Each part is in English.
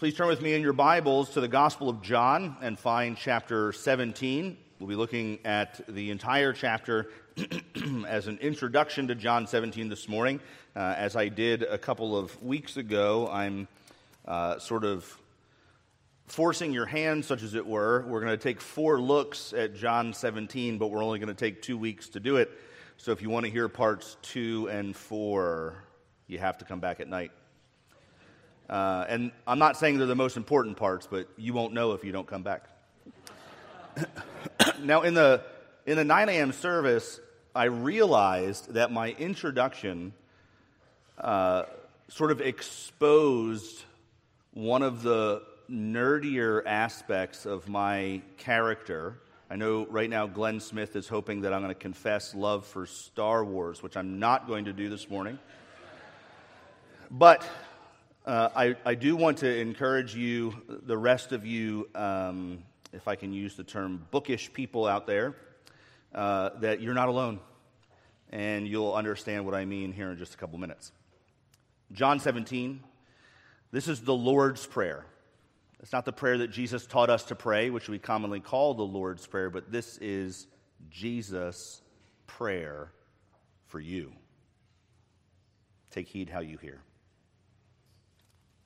Please turn with me in your Bibles to the Gospel of John and find chapter 17. We'll be looking at the entire chapter as an introduction to John 17 this morning. Uh, as I did a couple of weeks ago, I'm uh, sort of forcing your hand, such as it were. We're going to take four looks at John 17, but we're only going to take two weeks to do it. So if you want to hear parts two and four, you have to come back at night. Uh, and I'm not saying they're the most important parts, but you won't know if you don't come back. now, in the, in the 9 a.m. service, I realized that my introduction uh, sort of exposed one of the nerdier aspects of my character. I know right now Glenn Smith is hoping that I'm going to confess love for Star Wars, which I'm not going to do this morning. But uh, I, I, do want to encourage you, the rest of you, um, if I can use the term bookish people out there, uh, that you're not alone. And you'll understand what I mean here in just a couple minutes. John 17, this is the Lord's Prayer. It's not the prayer that Jesus taught us to pray, which we commonly call the Lord's Prayer, but this is Jesus' prayer for you. Take heed how you hear.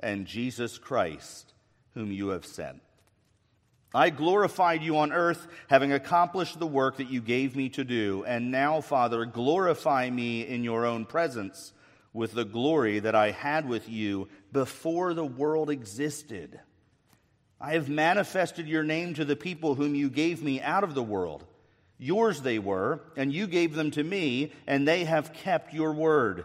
and Jesus Christ, whom you have sent. I glorified you on earth, having accomplished the work that you gave me to do. And now, Father, glorify me in your own presence with the glory that I had with you before the world existed. I have manifested your name to the people whom you gave me out of the world. Yours they were, and you gave them to me, and they have kept your word.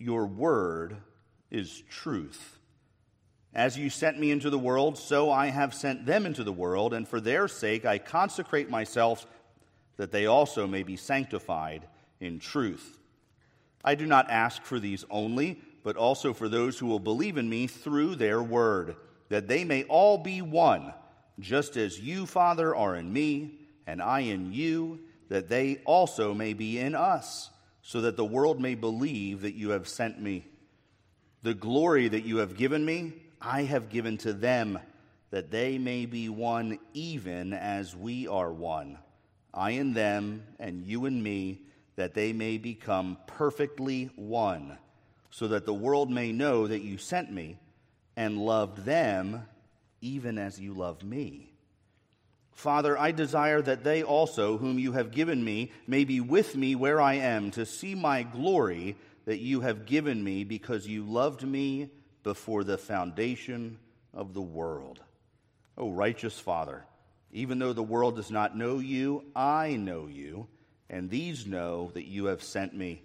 Your word is truth. As you sent me into the world, so I have sent them into the world, and for their sake I consecrate myself that they also may be sanctified in truth. I do not ask for these only, but also for those who will believe in me through their word, that they may all be one just as you, Father, are in me, and I in you, that they also may be in us, so that the world may believe that you have sent me. The glory that you have given me, I have given to them, that they may be one even as we are one. I in them, and you in me, that they may become perfectly one, so that the world may know that you sent me and loved them even as you love me. Father, I desire that they also, whom you have given me, may be with me where I am, to see my glory that you have given me because you loved me before the foundation of the world. O righteous Father, Even though the world does not know you, I know you, and these know that you have sent me.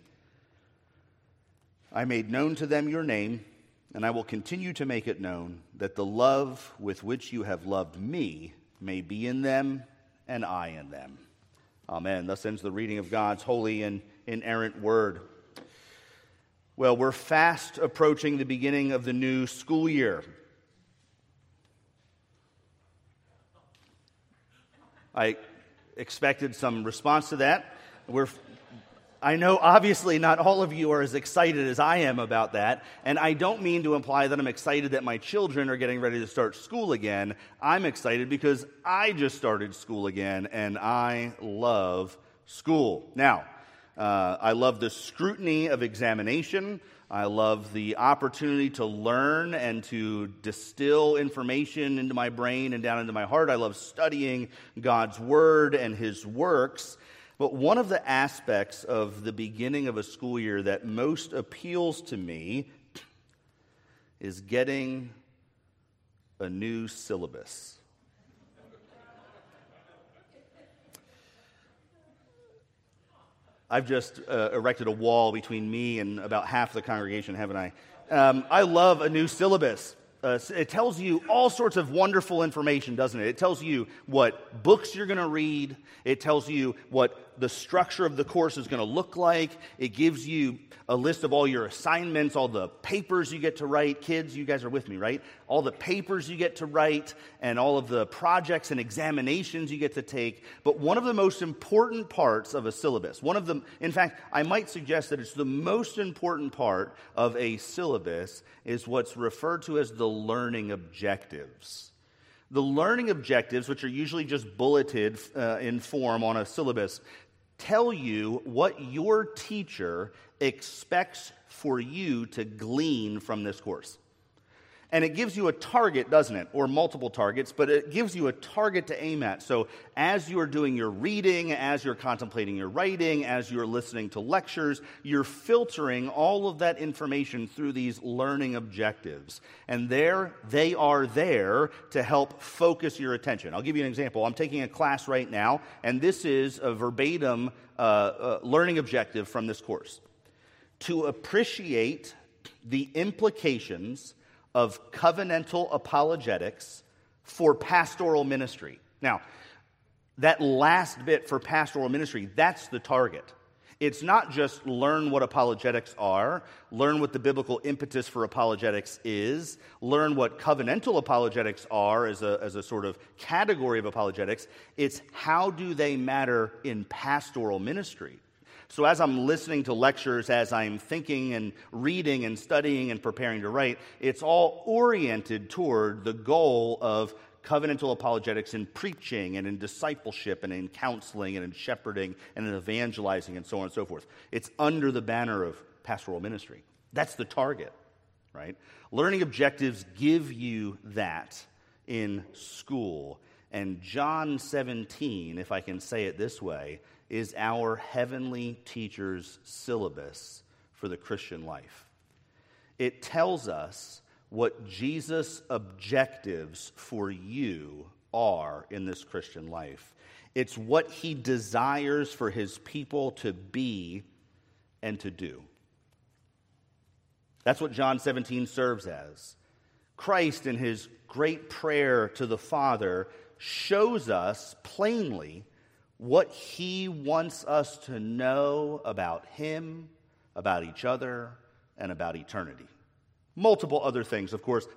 I made known to them your name, and I will continue to make it known, that the love with which you have loved me may be in them, and I in them. Amen. Thus ends the reading of God's holy and inerrant word. Well, we're fast approaching the beginning of the new school year. I expected some response to that. We're, I know obviously not all of you are as excited as I am about that, and I don't mean to imply that I'm excited that my children are getting ready to start school again. I'm excited because I just started school again, and I love school. Now, uh, I love the scrutiny of examination. I love the opportunity to learn and to distill information into my brain and down into my heart. I love studying God's Word and His works. But one of the aspects of the beginning of a school year that most appeals to me is getting a new syllabus. I've just uh, erected a wall between me and about half the congregation, haven't I? Um, I love a new syllabus. Uh, it tells you all sorts of wonderful information, doesn't it? It tells you what books you're going to read. It tells you what the structure of the course is going to look like. It gives you a list of all your assignments, all the papers you get to write. Kids, you guys are with me, right? All the papers you get to write, and all of the projects and examinations you get to take. But one of the most important parts of a syllabus, one of the, in fact, I might suggest that it's the most important part of a syllabus, is what's referred to as the learning objectives. The learning objectives, which are usually just bulleted uh, in form on a syllabus, tell you what your teacher expects for you to glean from this course. And it gives you a target, doesn't it? Or multiple targets, but it gives you a target to aim at. So as you're doing your reading, as you're contemplating your writing, as you're listening to lectures, you're filtering all of that information through these learning objectives. And there, they are there to help focus your attention. I'll give you an example. I'm taking a class right now, and this is a verbatim uh, uh, learning objective from this course. To appreciate the implications of covenantal apologetics for pastoral ministry. Now, that last bit for pastoral ministry, that's the target. It's not just learn what apologetics are, learn what the biblical impetus for apologetics is, learn what covenantal apologetics are as a, as a sort of category of apologetics. It's how do they matter in pastoral ministry. So, as I'm listening to lectures, as I'm thinking and reading and studying and preparing to write, it's all oriented toward the goal of covenantal apologetics in preaching and in discipleship and in counseling and in shepherding and in evangelizing and so on and so forth. It's under the banner of pastoral ministry. That's the target, right? Learning objectives give you that in school. And John 17, if I can say it this way, is our heavenly teacher's syllabus for the Christian life. It tells us what Jesus' objectives for you are in this Christian life. It's what he desires for his people to be and to do. That's what John 17 serves as. Christ, in his great prayer to the Father, shows us plainly what he wants us to know about him, about each other, and about eternity. Multiple other things, of course.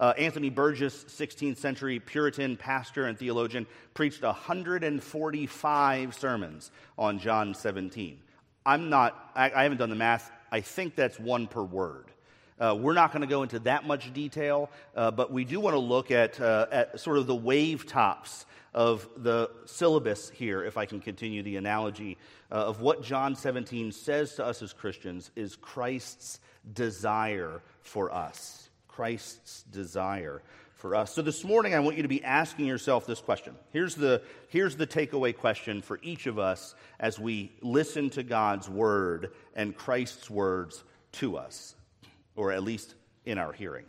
Uh, Anthony Burgess, 16th century Puritan pastor and theologian, preached 145 sermons on John 17. I'm not, I, I haven't done the math. I think that's one per word. Uh, we're not going to go into that much detail, uh, but we do want to look at, uh, at sort of the wave tops of the syllabus here, if I can continue the analogy, uh, of what John 17 says to us as Christians is Christ's desire for us. Christ's desire for us. So this morning, I want you to be asking yourself this question. Here's the, here's the takeaway question for each of us as we listen to God's word and Christ's words to us, or at least in our hearing.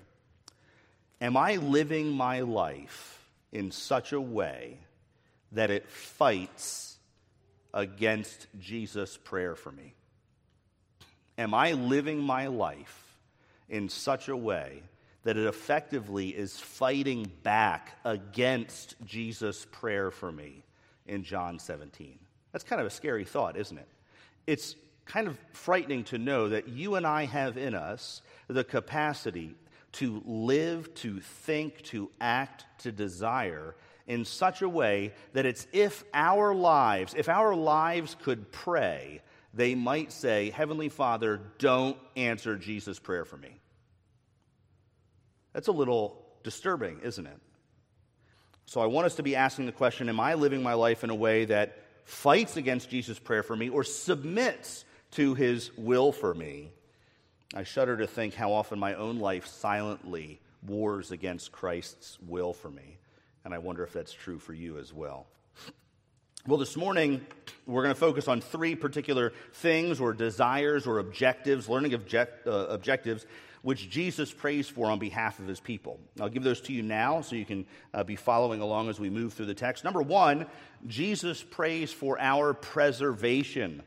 Am I living my life? in such a way that it fights against Jesus' prayer for me? Am I living my life in such a way that it effectively is fighting back against Jesus' prayer for me in John 17? That's kind of a scary thought, isn't it? It's kind of frightening to know that you and I have in us the capacity to live, to think, to act, to desire in such a way that it's if our lives, if our lives could pray, they might say, Heavenly Father, don't answer Jesus' prayer for me. That's a little disturbing, isn't it? So I want us to be asking the question Am I living my life in a way that fights against Jesus' prayer for me or submits to his will for me? I shudder to think how often my own life silently wars against Christ's will for me. And I wonder if that's true for you as well. Well, this morning, we're going to focus on three particular things or desires or objectives, learning object, uh, objectives, which Jesus prays for on behalf of his people. I'll give those to you now so you can uh, be following along as we move through the text. Number one, Jesus prays for our preservation.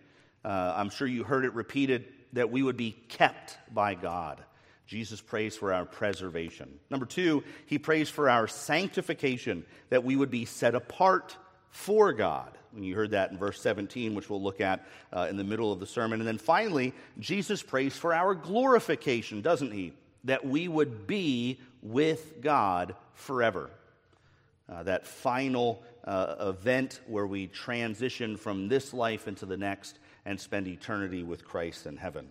Uh, I'm sure you heard it repeated that we would be kept by God. Jesus prays for our preservation. Number two, he prays for our sanctification, that we would be set apart for God. And you heard that in verse 17, which we'll look at uh, in the middle of the sermon. And then finally, Jesus prays for our glorification, doesn't he? That we would be with God forever. Uh, that final uh, event where we transition from this life into the next and spend eternity with Christ in heaven.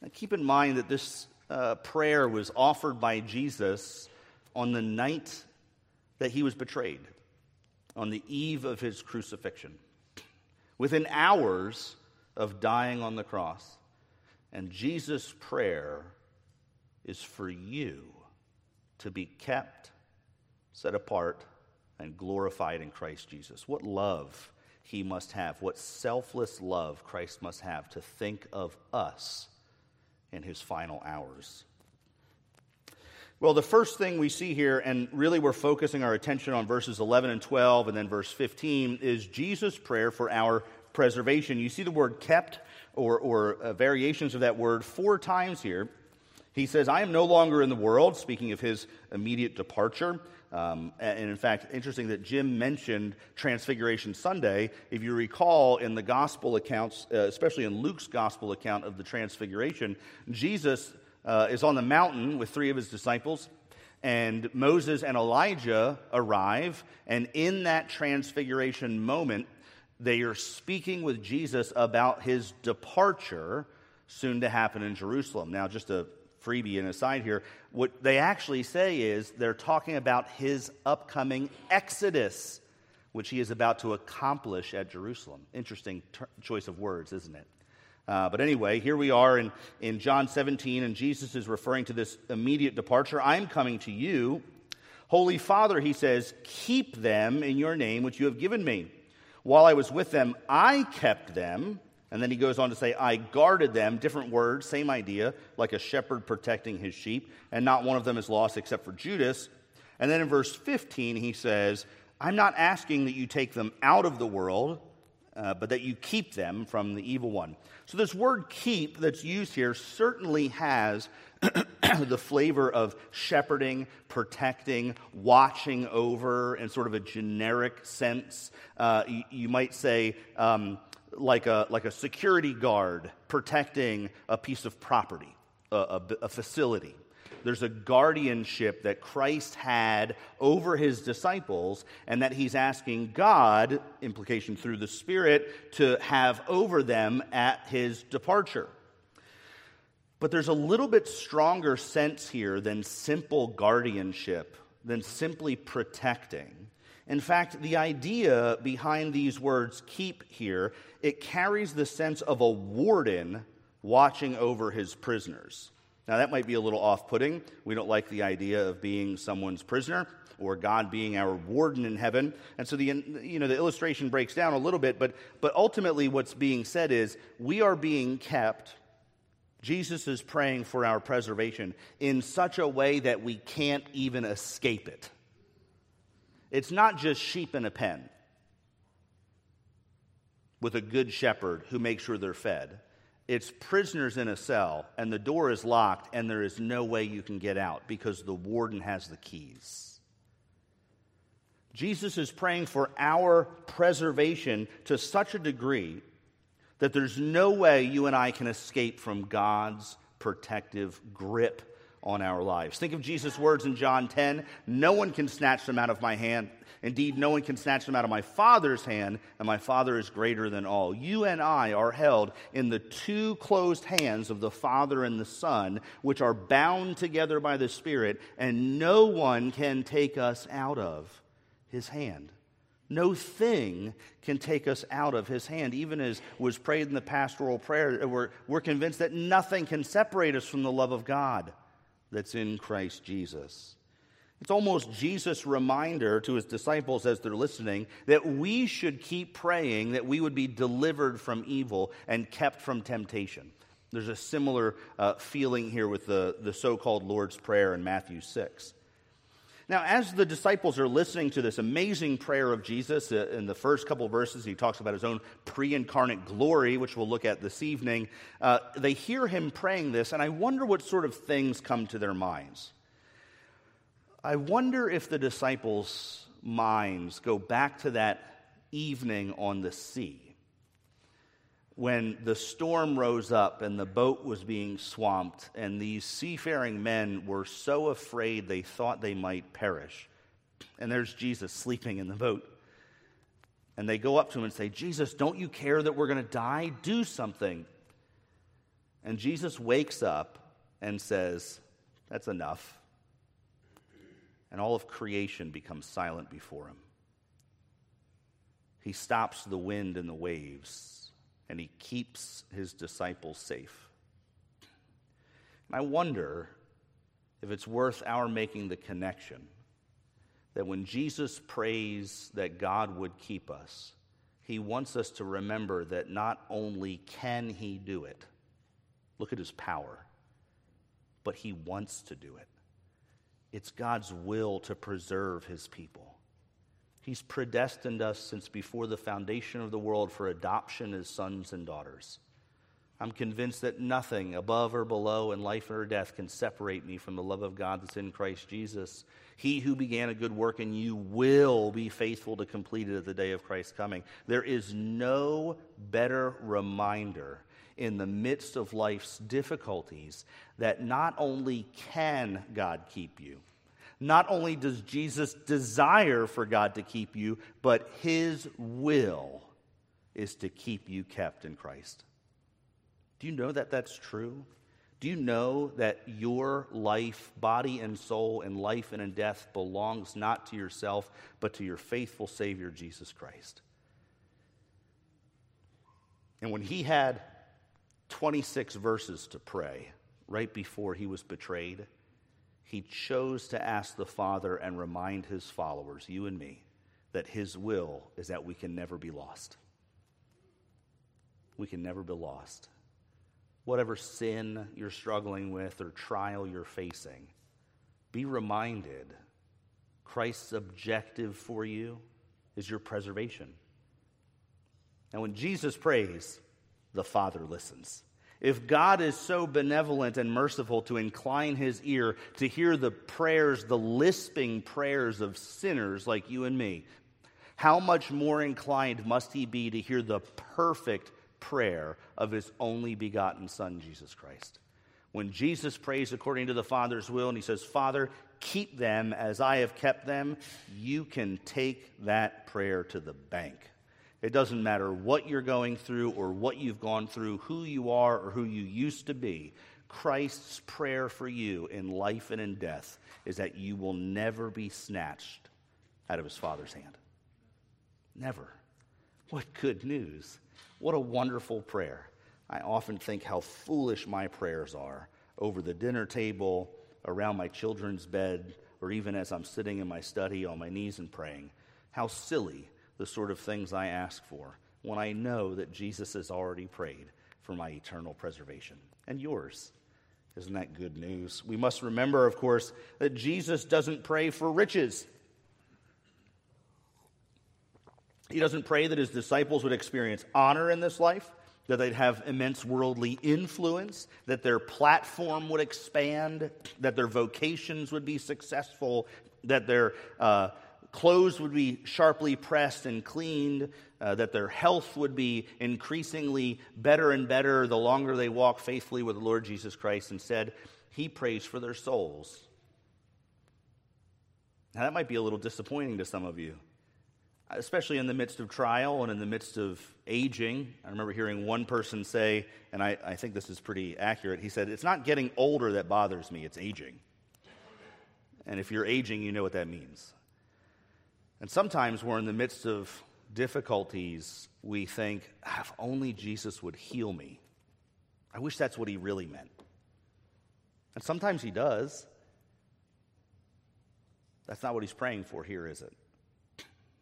Now, keep in mind that this uh, prayer was offered by Jesus on the night that he was betrayed, on the eve of his crucifixion, within hours of dying on the cross. And Jesus' prayer is for you to be kept, set apart, and glorified in Christ Jesus. What love he must have, what selfless love Christ must have to think of us in his final hours. Well, the first thing we see here, and really we're focusing our attention on verses 11 and 12 and then verse 15, is Jesus' prayer for our preservation. You see the word kept or, or uh, variations of that word four times here. He says, I am no longer in the world, speaking of his immediate departure. Um, and in fact, interesting that Jim mentioned Transfiguration Sunday. If you recall in the gospel accounts, uh, especially in Luke's gospel account of the Transfiguration, Jesus uh, is on the mountain with three of his disciples, and Moses and Elijah arrive. And in that Transfiguration moment, they are speaking with Jesus about his departure soon to happen in Jerusalem. Now, just a freebie and aside here, what they actually say is they're talking about his upcoming exodus, which he is about to accomplish at Jerusalem. Interesting ter- choice of words, isn't it? Uh, but anyway, here we are in, in John 17, and Jesus is referring to this immediate departure. I'm coming to you. Holy Father, he says, keep them in your name, which you have given me. While I was with them, I kept them and then he goes on to say, I guarded them, different words, same idea, like a shepherd protecting his sheep, and not one of them is lost except for Judas. And then in verse 15, he says, I'm not asking that you take them out of the world, uh, but that you keep them from the evil one. So, this word keep that's used here certainly has the flavor of shepherding, protecting, watching over in sort of a generic sense. Uh, you, you, might say, um, like a, like a security guard protecting a piece of property, a, a, a facility. There's a guardianship that Christ had over his disciples, and that he's asking God, implication through the Spirit, to have over them at his departure. But there's a little bit stronger sense here than simple guardianship, than simply protecting. In fact, the idea behind these words, keep here, it carries the sense of a warden watching over his prisoners. Now, that might be a little off putting. We don't like the idea of being someone's prisoner or God being our warden in heaven. And so the, you know, the illustration breaks down a little bit, but, but ultimately what's being said is we are being kept. Jesus is praying for our preservation in such a way that we can't even escape it. It's not just sheep in a pen. with a good shepherd who makes sure they're fed. It's prisoners in a cell, and the door is locked, and there is no way you can get out because the warden has the keys. Jesus is praying for our preservation to such a degree that there's no way you and I can escape from God's protective grip on our lives. Think of Jesus' words in John 10 No one can snatch them out of my hand. Indeed, no one can snatch them out of my Father's hand, and my Father is greater than all. You and I are held in the two closed hands of the Father and the Son, which are bound together by the Spirit, and no one can take us out of his hand. No thing can take us out of his hand. Even as was prayed in the pastoral prayer, we're, we're convinced that nothing can separate us from the love of God that's in Christ Jesus. It's almost Jesus' reminder to his disciples as they're listening that we should keep praying that we would be delivered from evil and kept from temptation. There's a similar uh, feeling here with the, the so called Lord's Prayer in Matthew 6. Now, as the disciples are listening to this amazing prayer of Jesus, uh, in the first couple verses, he talks about his own pre incarnate glory, which we'll look at this evening. Uh, they hear him praying this, and I wonder what sort of things come to their minds. I wonder if the disciples' minds go back to that evening on the sea when the storm rose up and the boat was being swamped, and these seafaring men were so afraid they thought they might perish. And there's Jesus sleeping in the boat. And they go up to him and say, Jesus, don't you care that we're going to die? Do something. And Jesus wakes up and says, That's enough. And all of creation becomes silent before him. He stops the wind and the waves and he keeps his disciples safe. And I wonder if it's worth our making the connection that when Jesus prays that God would keep us, he wants us to remember that not only can he do it, look at his power, but he wants to do it. It's God's will to preserve his people. He's predestined us since before the foundation of the world for adoption as sons and daughters. I'm convinced that nothing above or below in life or death can separate me from the love of God that's in Christ Jesus. He who began a good work in you will be faithful to complete it at the day of Christ's coming. There is no better reminder in the midst of life's difficulties that not only can God keep you, not only does Jesus desire for God to keep you, but his will is to keep you kept in Christ. Do you know that that's true? Do you know that your life, body and soul, and life and in death belongs not to yourself, but to your faithful Savior, Jesus Christ? And when he had 26 verses to pray right before he was betrayed, he chose to ask the Father and remind his followers, you and me, that his will is that we can never be lost. We can never be lost. Whatever sin you're struggling with or trial you're facing, be reminded Christ's objective for you is your preservation. And when Jesus prays, the Father listens. If God is so benevolent and merciful to incline his ear to hear the prayers, the lisping prayers of sinners like you and me, how much more inclined must he be to hear the perfect prayer of his only begotten Son, Jesus Christ? When Jesus prays according to the Father's will and he says, Father, keep them as I have kept them, you can take that prayer to the bank. It doesn't matter what you're going through or what you've gone through, who you are or who you used to be. Christ's prayer for you in life and in death is that you will never be snatched out of his Father's hand. Never. What good news. What a wonderful prayer. I often think how foolish my prayers are over the dinner table, around my children's bed, or even as I'm sitting in my study on my knees and praying. How silly the sort of things I ask for when I know that Jesus has already prayed for my eternal preservation and yours. Isn't that good news? We must remember, of course, that Jesus doesn't pray for riches. He doesn't pray that his disciples would experience honor in this life, that they'd have immense worldly influence, that their platform would expand, that their vocations would be successful, that their uh, clothes would be sharply pressed and cleaned, uh, that their health would be increasingly better and better the longer they walk faithfully with the Lord Jesus Christ. Instead, he prays for their souls. Now, that might be a little disappointing to some of you, especially in the midst of trial and in the midst of aging. I remember hearing one person say, and I, I think this is pretty accurate, he said, It's not getting older that bothers me, it's aging. And if you're aging, you know what that means. And sometimes we're in the midst of difficulties, we think, if only Jesus would heal me. I wish that's what he really meant. And sometimes he does. That's not what he's praying for here, is it?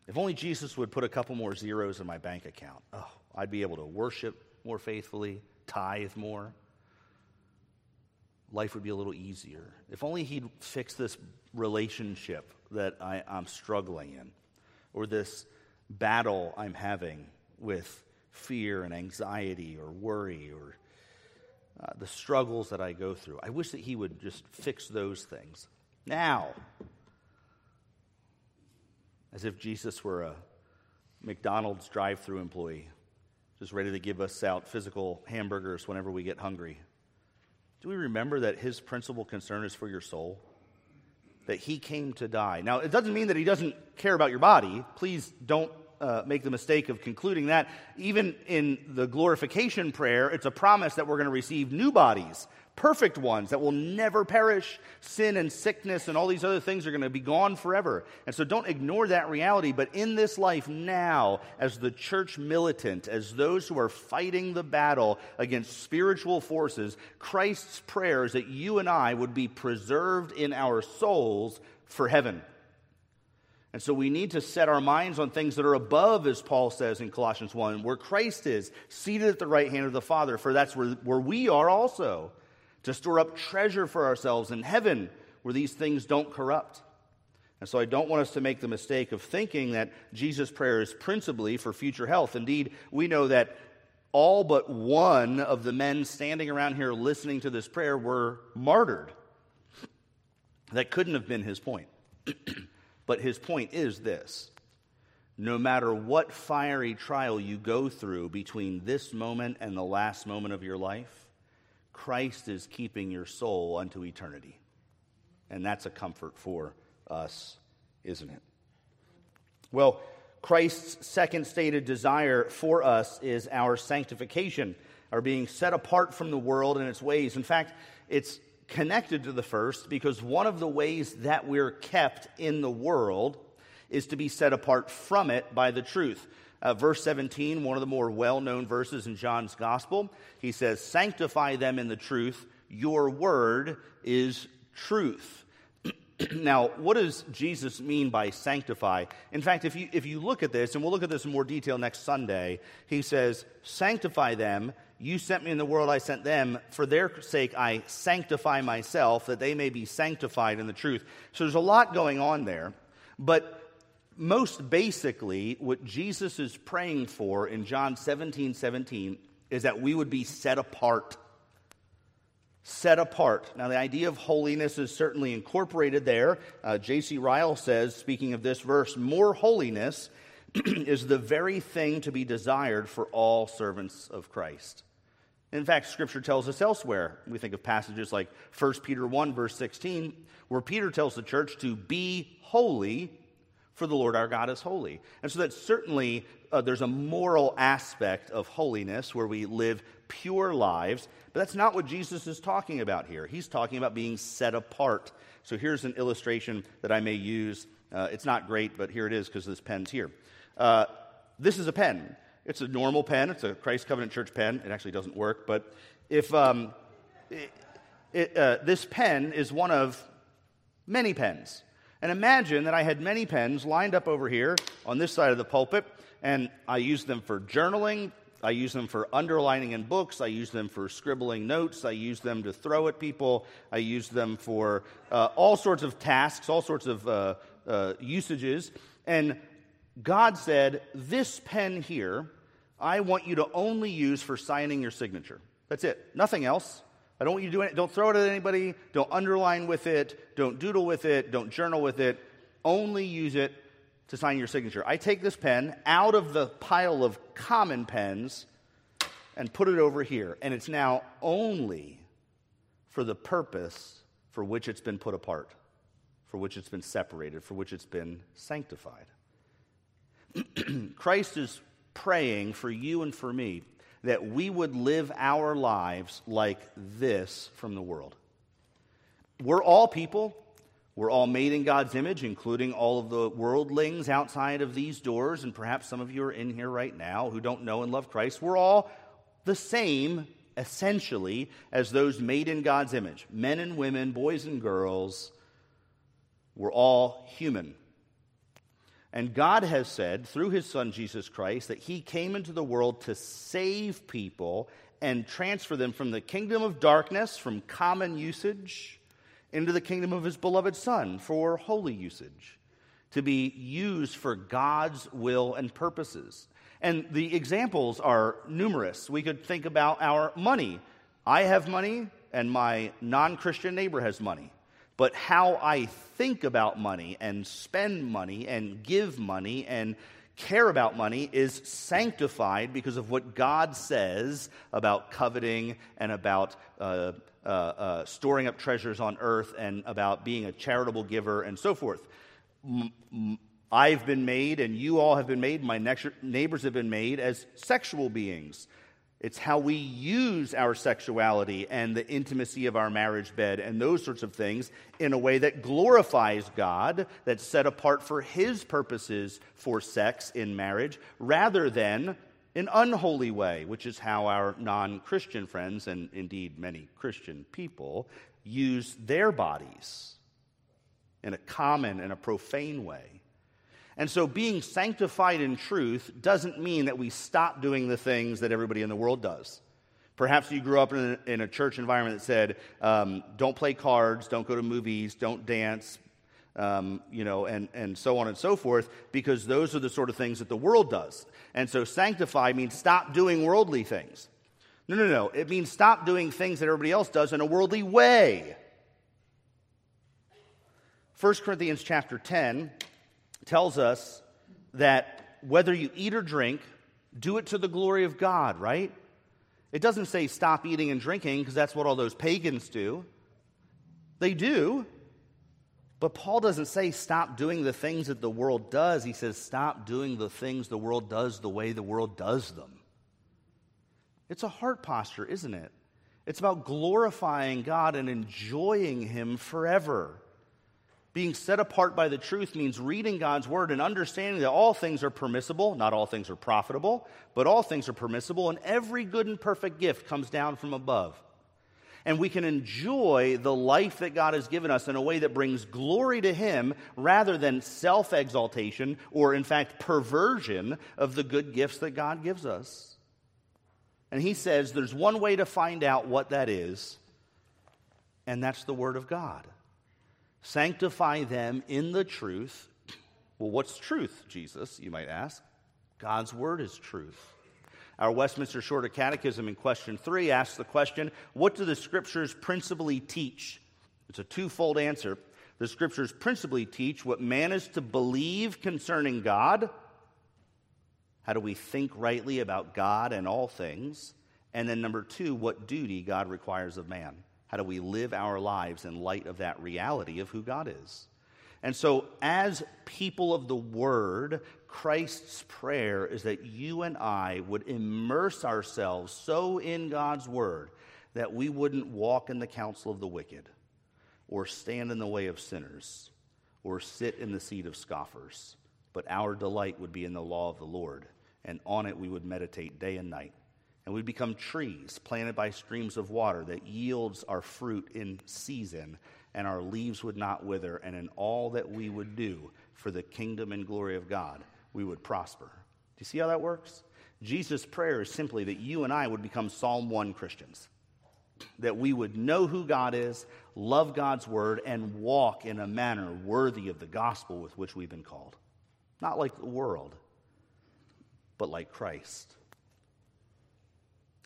If only Jesus would put a couple more zeros in my bank account, oh, I'd be able to worship more faithfully, tithe more. Life would be a little easier. If only he'd fix this relationship that I, I'm struggling in, or this battle I'm having with fear and anxiety or worry or uh, the struggles that I go through. I wish that He would just fix those things now. As if Jesus were a McDonald's drive through employee, just ready to give us out physical hamburgers whenever we get hungry. Do we remember that His principal concern is for your soul? That He came to die. Now, it doesn't mean that He doesn't care about your body. Please don't uh, make the mistake of concluding that. Even in the glorification prayer, it's a promise that we're going to receive new bodies, perfect ones that will never perish. Sin and sickness and all these other things are going to be gone forever. And so don't ignore that reality. But in this life now, as the church militant, as those who are fighting the battle against spiritual forces, Christ's prayer is that you and I would be preserved in our souls for heaven. And so we need to set our minds on things that are above, as Paul says in Colossians 1, where Christ is, seated at the right hand of the Father, for that's where, where we are also, to store up treasure for ourselves in heaven, where these things don't corrupt. And so I don't want us to make the mistake of thinking that Jesus' prayer is principally for future health. Indeed, we know that all but one of the men standing around here listening to this prayer were martyred. That couldn't have been his point. But his point is this no matter what fiery trial you go through between this moment and the last moment of your life, Christ is keeping your soul unto eternity. And that's a comfort for us, isn't it? Well, Christ's second stated desire for us is our sanctification, our being set apart from the world and its ways. In fact, it's connected to the first because one of the ways that we're kept in the world is to be set apart from it by the truth. Uh, verse 17, one of the more well known verses in John's gospel, he says, Sanctify them in the truth, your word is truth. now, what does Jesus mean by sanctify? In fact, if you, if you look at this, and we'll look at this in more detail next Sunday, he says, Sanctify them you sent me in the world, I sent them. For their sake, I sanctify myself, that they may be sanctified in the truth. So there's a lot going on there. But most basically, what Jesus is praying for in John 17 17 is that we would be set apart. Set apart. Now, the idea of holiness is certainly incorporated there. Uh, J.C. Ryle says, speaking of this verse, more holiness is the very thing to be desired for all servants of Christ. In fact, Scripture tells us elsewhere. We think of passages like 1 Peter 1, verse 16, where Peter tells the church to be holy, for the Lord our God is holy. And so that certainly uh, there's a moral aspect of holiness where we live pure lives, but that's not what Jesus is talking about here. He's talking about being set apart. So here's an illustration that I may use. Uh, it's not great, but here it is because this pen's here. Uh, this is a pen. It's a normal pen. It's a Christ Covenant Church pen. It actually doesn't work, but if um, it, it, uh, this pen is one of many pens, and imagine that I had many pens lined up over here on this side of the pulpit, and I use them for journaling. I use them for underlining in books. I use them for scribbling notes. I use them to throw at people. I use them for uh, all sorts of tasks, all sorts of uh, uh usages. And God said, This pen here, I want you to only use for signing your signature. That's it. Nothing else. I don't want you to do it. Don't throw it at anybody. Don't underline with it. Don't doodle with it. Don't journal with it. Only use it to sign your signature. I take this pen out of the pile of common pens and put it over here. And it's now only for the purpose for which it's been put apart, for which it's been separated, for which it's been sanctified. Christ is praying for you and for me that we would live our lives like this from the world. We're all people. We're all made in God's image, including all of the worldlings outside of these doors, and perhaps some of you are in here right now who don't know and love Christ. We're all the same, essentially, as those made in God's image men and women, boys and girls. We're all human. And God has said through his son Jesus Christ that he came into the world to save people and transfer them from the kingdom of darkness, from common usage, into the kingdom of his beloved son for holy usage, to be used for God's will and purposes. And the examples are numerous. We could think about our money. I have money, and my non Christian neighbor has money but how I think about money and spend money and give money and care about money is sanctified because of what God says about coveting and about uh, uh, uh, storing up treasures on earth and about being a charitable giver and so forth. I've been made, and you all have been made, my neighbors have been made as sexual beings. It's how we use our sexuality and the intimacy of our marriage bed and those sorts of things in a way that glorifies God, that's set apart for His purposes for sex in marriage, rather than an unholy way, which is how our non Christian friends, and indeed many Christian people, use their bodies in a common and a profane way. And so, being sanctified in truth doesn't mean that we stop doing the things that everybody in the world does. Perhaps you grew up in a, in a church environment that said, um, don't play cards, don't go to movies, don't dance, um, you know, and, and so on and so forth, because those are the sort of things that the world does. And so, sanctify means stop doing worldly things. No, no, no. It means stop doing things that everybody else does in a worldly way. 1 Corinthians chapter 10 tells us that whether you eat or drink, do it to the glory of God, right? It doesn't say stop eating and drinking because that's what all those pagans do. They do. But Paul doesn't say stop doing the things that the world does. He says stop doing the things the world does the way the world does them. It's a heart posture, isn't it? It's about glorifying God and enjoying Him forever. Being set apart by the truth means reading God's word and understanding that all things are permissible. Not all things are profitable, but all things are permissible, and every good and perfect gift comes down from above. And we can enjoy the life that God has given us in a way that brings glory to Him rather than self exaltation or, in fact, perversion of the good gifts that God gives us. And He says there's one way to find out what that is, and that's the Word of God. Sanctify them in the truth. Well, what's truth, Jesus, you might ask? God's word is truth. Our Westminster Shorter Catechism in question three asks the question What do the scriptures principally teach? It's a twofold answer. The scriptures principally teach what man is to believe concerning God. How do we think rightly about God and all things? And then, number two, what duty God requires of man. How do we live our lives in light of that reality of who God is? And so, as people of the Word, Christ's prayer is that you and I would immerse ourselves so in God's Word that we wouldn't walk in the counsel of the wicked, or stand in the way of sinners, or sit in the seat of scoffers. But our delight would be in the law of the Lord, and on it we would meditate day and night and we become trees planted by streams of water that yields our fruit in season and our leaves would not wither. And in all that we would do for the kingdom and glory of god we would prosper. Do you see how that works? Jesus prayer is simply that you and i would become psalm 1 christians that we would know who god is love god's word and walk in a manner worthy of the gospel with which we've been called. Not like the world, but like Christ.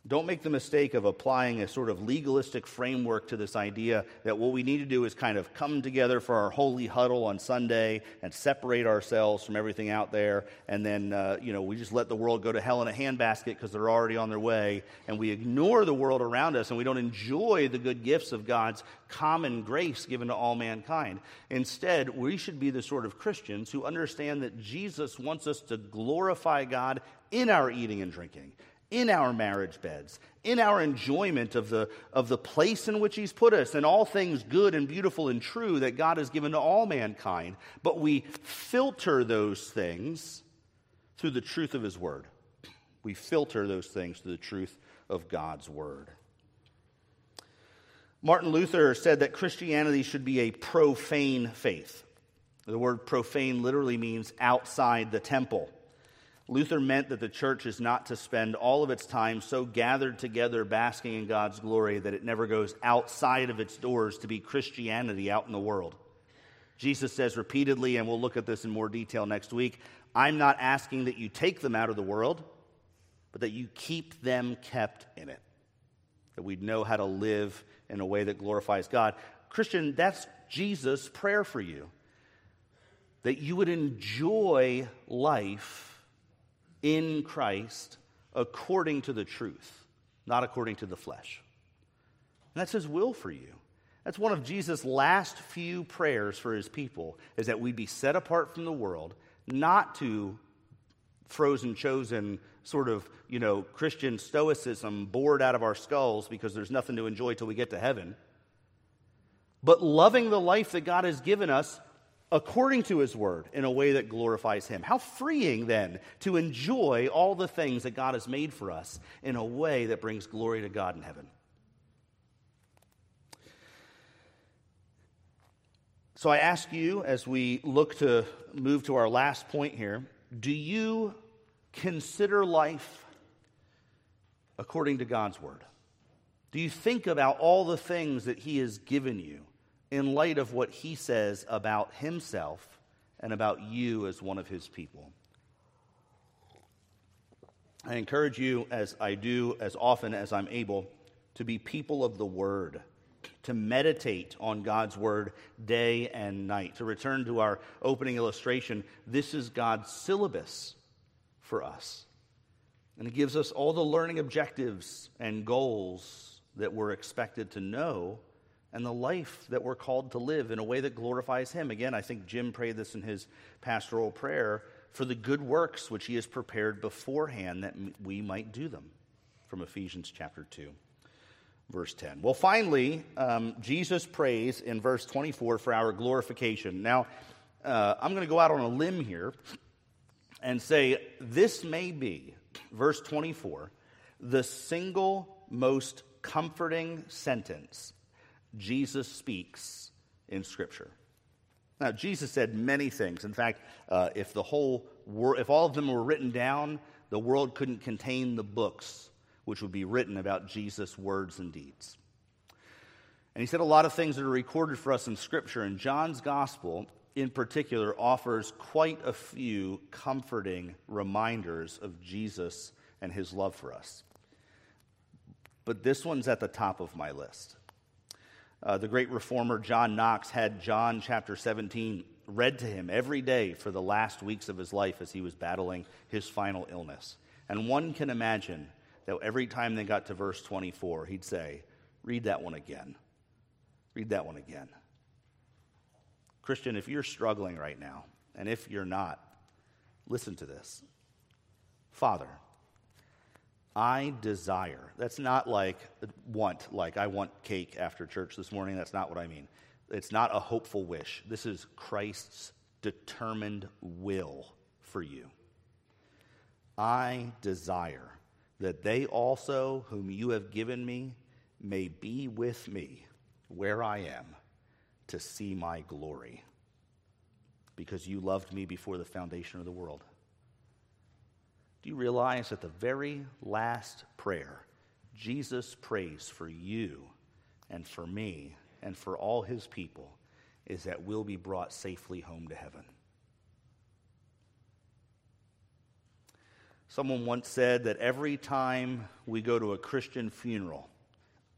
Don't make the mistake of applying a sort of legalistic framework to this idea that what we need to do is kind of come together for our holy huddle on Sunday and separate ourselves from everything out there, and then, uh, you know, we just let the world go to hell in a handbasket because they're already on their way, and we ignore the world around us and we don't enjoy the good gifts of God's common grace given to all mankind. Instead, we should be the sort of Christians who understand that Jesus wants us to glorify God in our eating and drinking in our marriage beds, in our enjoyment of the, of the place in which He's put us, and all things good and beautiful and true that God has given to all mankind. But we filter those things through the truth of His Word. We filter those things through the truth of God's Word. Martin Luther said that Christianity should be a profane faith. The word profane literally means outside the temple. Luther meant that the church is not to spend all of its time so gathered together basking in God's glory that it never goes outside of its doors to be Christianity out in the world. Jesus says repeatedly, and we'll look at this in more detail next week I'm not asking that you take them out of the world, but that you keep them kept in it. That we know how to live in a way that glorifies God. Christian, that's Jesus' prayer for you. That you would enjoy life in Christ according to the truth, not according to the flesh. And that's his will for you. That's one of Jesus' last few prayers for his people is that we'd be set apart from the world, not to frozen chosen sort of, you know, Christian stoicism bored out of our skulls because there's nothing to enjoy till we get to heaven. But loving the life that God has given us according to his word in a way that glorifies him. How freeing then to enjoy all the things that God has made for us in a way that brings glory to God in heaven. So I ask you as we look to move to our last point here, do you consider life according to God's word? Do you think about all the things that he has given you? In light of what he says about himself and about you as one of his people. I encourage you, as I do as often as I'm able, to be people of the word, to meditate on God's word day and night. To return to our opening illustration, this is God's syllabus for us. And it gives us all the learning objectives and goals that we're expected to know and the life that we're called to live in a way that glorifies Him. Again, I think Jim prayed this in his pastoral prayer for the good works which He has prepared beforehand that we might do them, from Ephesians chapter 2. Verse 10. Well, finally, um, Jesus prays in verse 24 for our glorification. Now, uh, I'm going to go out on a limb here and say this may be, verse 24, the single most comforting sentence Jesus speaks in Scripture. Now, Jesus said many things. In fact, uh, if the whole wor- if all of them were written down, the world couldn't contain the books which would be written about Jesus' words and deeds. And he said a lot of things that are recorded for us in Scripture. And John's Gospel, in particular, offers quite a few comforting reminders of Jesus and his love for us. But this one's at the top of my list. Uh, the great reformer John Knox had John chapter 17 read to him every day for the last weeks of his life as he was battling his final illness. And one can imagine that every time they got to verse 24, he'd say, Read that one again. Read that one again. Christian, if you're struggling right now, and if you're not, listen to this. Father, I desire. That's not like want, like I want cake after church this morning. That's not what I mean. It's not a hopeful wish. This is Christ's determined will for you. I desire that they also, whom you have given me, may be with me where I am to see my glory, because you loved me before the foundation of the world. Do you realize that the very last prayer Jesus prays for you and for me and for all his people is that we'll be brought safely home to heaven? Someone once said that every time we go to a Christian funeral,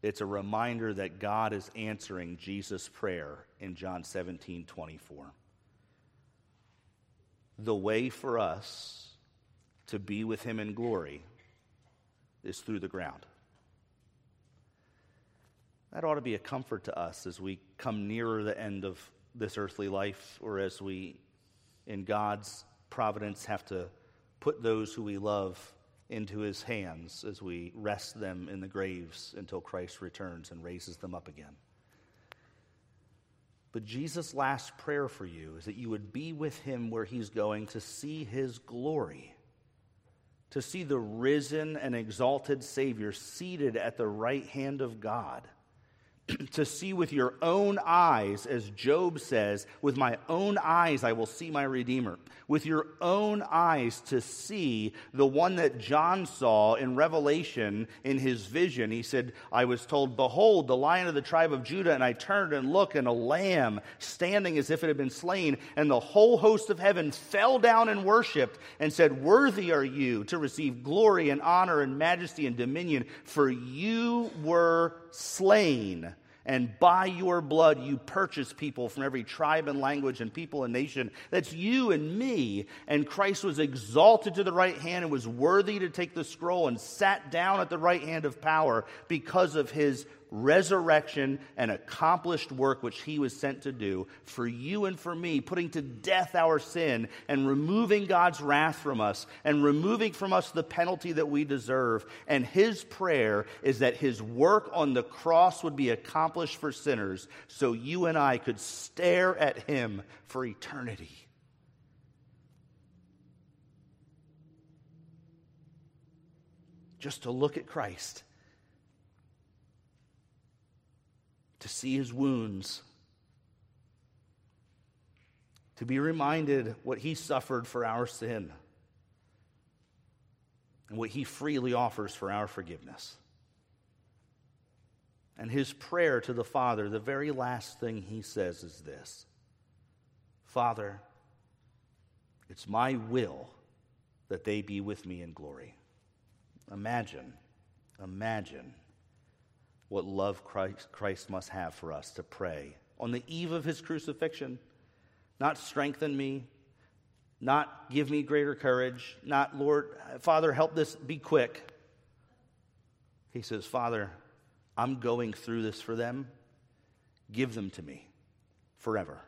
it's a reminder that God is answering Jesus' prayer in John 17 24. The way for us to be with Him in glory is through the ground. That ought to be a comfort to us as we come nearer the end of this earthly life or as we, in God's providence, have to put those who we love into his hands as we rest them in the graves until Christ returns and raises them up again. But Jesus' last prayer for you is that you would be with him where he's going to see his glory, to see the risen and exalted Savior seated at the right hand of God to see with your own eyes, as Job says, with my own eyes I will see my Redeemer. With your own eyes to see the one that John saw in Revelation in his vision. He said, I was told, Behold, the lion of the tribe of Judah, and I turned and looked, and a lamb standing as if it had been slain. And the whole host of heaven fell down and worshiped and said, Worthy are you to receive glory and honor and majesty and dominion, for you were slain and by your blood you purchase people from every tribe and language and people and nation. That's you and me. And Christ was exalted to the right hand and was worthy to take the scroll and sat down at the right hand of power because of his resurrection and accomplished work which he was sent to do for you and for me, putting to death our sin and removing God's wrath from us and removing from us the penalty that we deserve. And his prayer is that his work on the cross would be accomplished for sinners so you and I could stare at him for eternity. Just to look at Christ to see his wounds, to be reminded what he suffered for our sin and what he freely offers for our forgiveness. And his prayer to the Father, the very last thing he says is this Father, it's my will that they be with me in glory. Imagine, imagine what love Christ, Christ must have for us to pray on the eve of his crucifixion. Not strengthen me, not give me greater courage, not, Lord, Father, help this be quick. He says, Father, I'm going through this for them. Give them to me forever.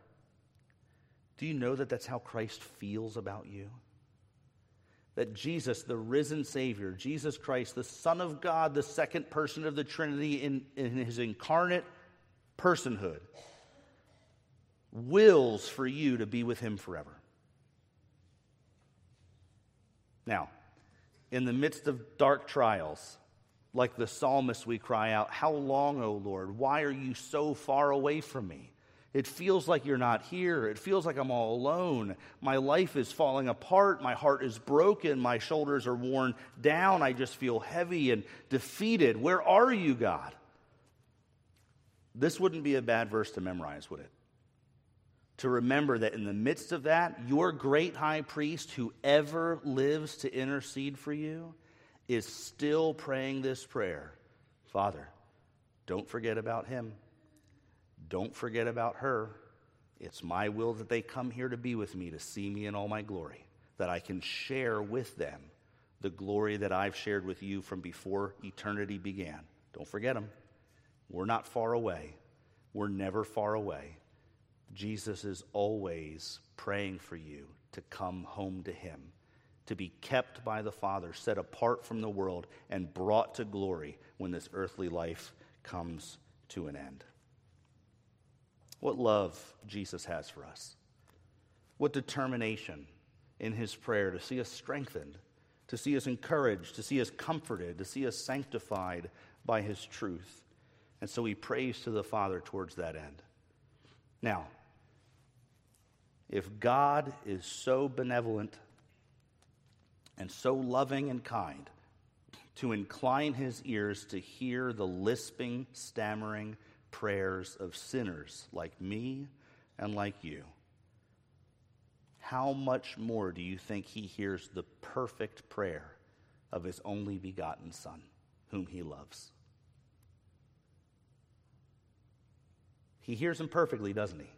Do you know that that's how Christ feels about you? That Jesus, the risen Savior, Jesus Christ, the Son of God, the second person of the Trinity in, in his incarnate personhood, wills for you to be with him forever. Now, in the midst of dark trials, like the psalmist, we cry out, How long, O Lord? Why are you so far away from me? It feels like you're not here. It feels like I'm all alone. My life is falling apart. My heart is broken. My shoulders are worn down. I just feel heavy and defeated. Where are you, God? This wouldn't be a bad verse to memorize, would it? To remember that in the midst of that, your great high priest who ever lives to intercede for you is still praying this prayer Father, don't forget about him. Don't forget about her. It's my will that they come here to be with me, to see me in all my glory, that I can share with them the glory that I've shared with you from before eternity began. Don't forget them. We're not far away. We're never far away. Jesus is always praying for you to come home to Him, to be kept by the Father, set apart from the world, and brought to glory when this earthly life comes to an end. What love Jesus has for us. What determination in his prayer to see us strengthened, to see us encouraged, to see us comforted, to see us sanctified by his truth. And so he prays to the Father towards that end. Now, if God is so benevolent and so loving and kind to incline his ears to hear the lisping, stammering, prayers of sinners like me and like you. how much more do you think he hears the perfect prayer of his only begotten Son, whom he loves? He hears him perfectly, doesn't he?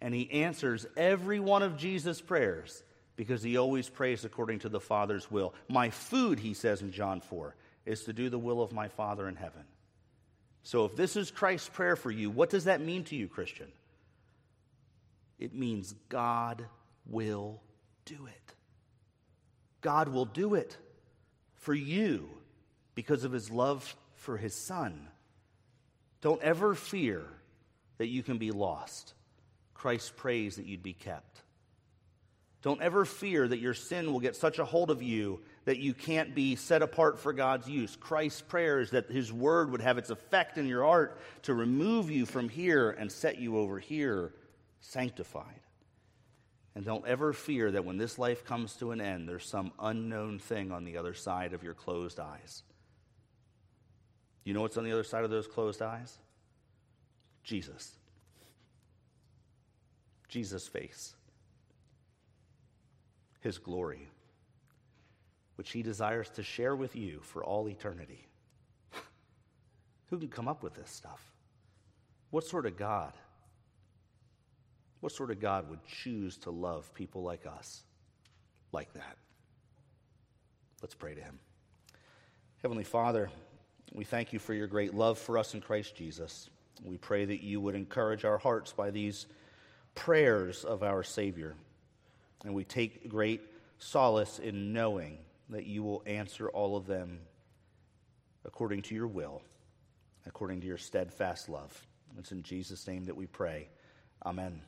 And he answers every one of Jesus' prayers because he always prays according to the Father's will. My food, he says in John 4, is to do the will of my Father in heaven. So if this is Christ's prayer for you, what does that mean to you, Christian? It means God will do it. God will do it for you because of his love for his son. Don't ever fear that you can be lost. Christ prays that you'd be kept. Don't ever fear that your sin will get such a hold of you that you can't be set apart for God's use. Christ's prayer is that His word would have its effect in your heart to remove you from here and set you over here, sanctified. And don't ever fear that when this life comes to an end, there's some unknown thing on the other side of your closed eyes. You know what's on the other side of those closed eyes? Jesus. Jesus' face his glory, which he desires to share with you for all eternity. Who can come up with this stuff? What sort of God? What sort of God would choose to love people like us like that? Let's pray to him. Heavenly Father, we thank you for your great love for us in Christ Jesus. We pray that you would encourage our hearts by these prayers of our Savior. And we take great solace in knowing that you will answer all of them according to your will, according to your steadfast love. It's in Jesus' name that we pray. Amen.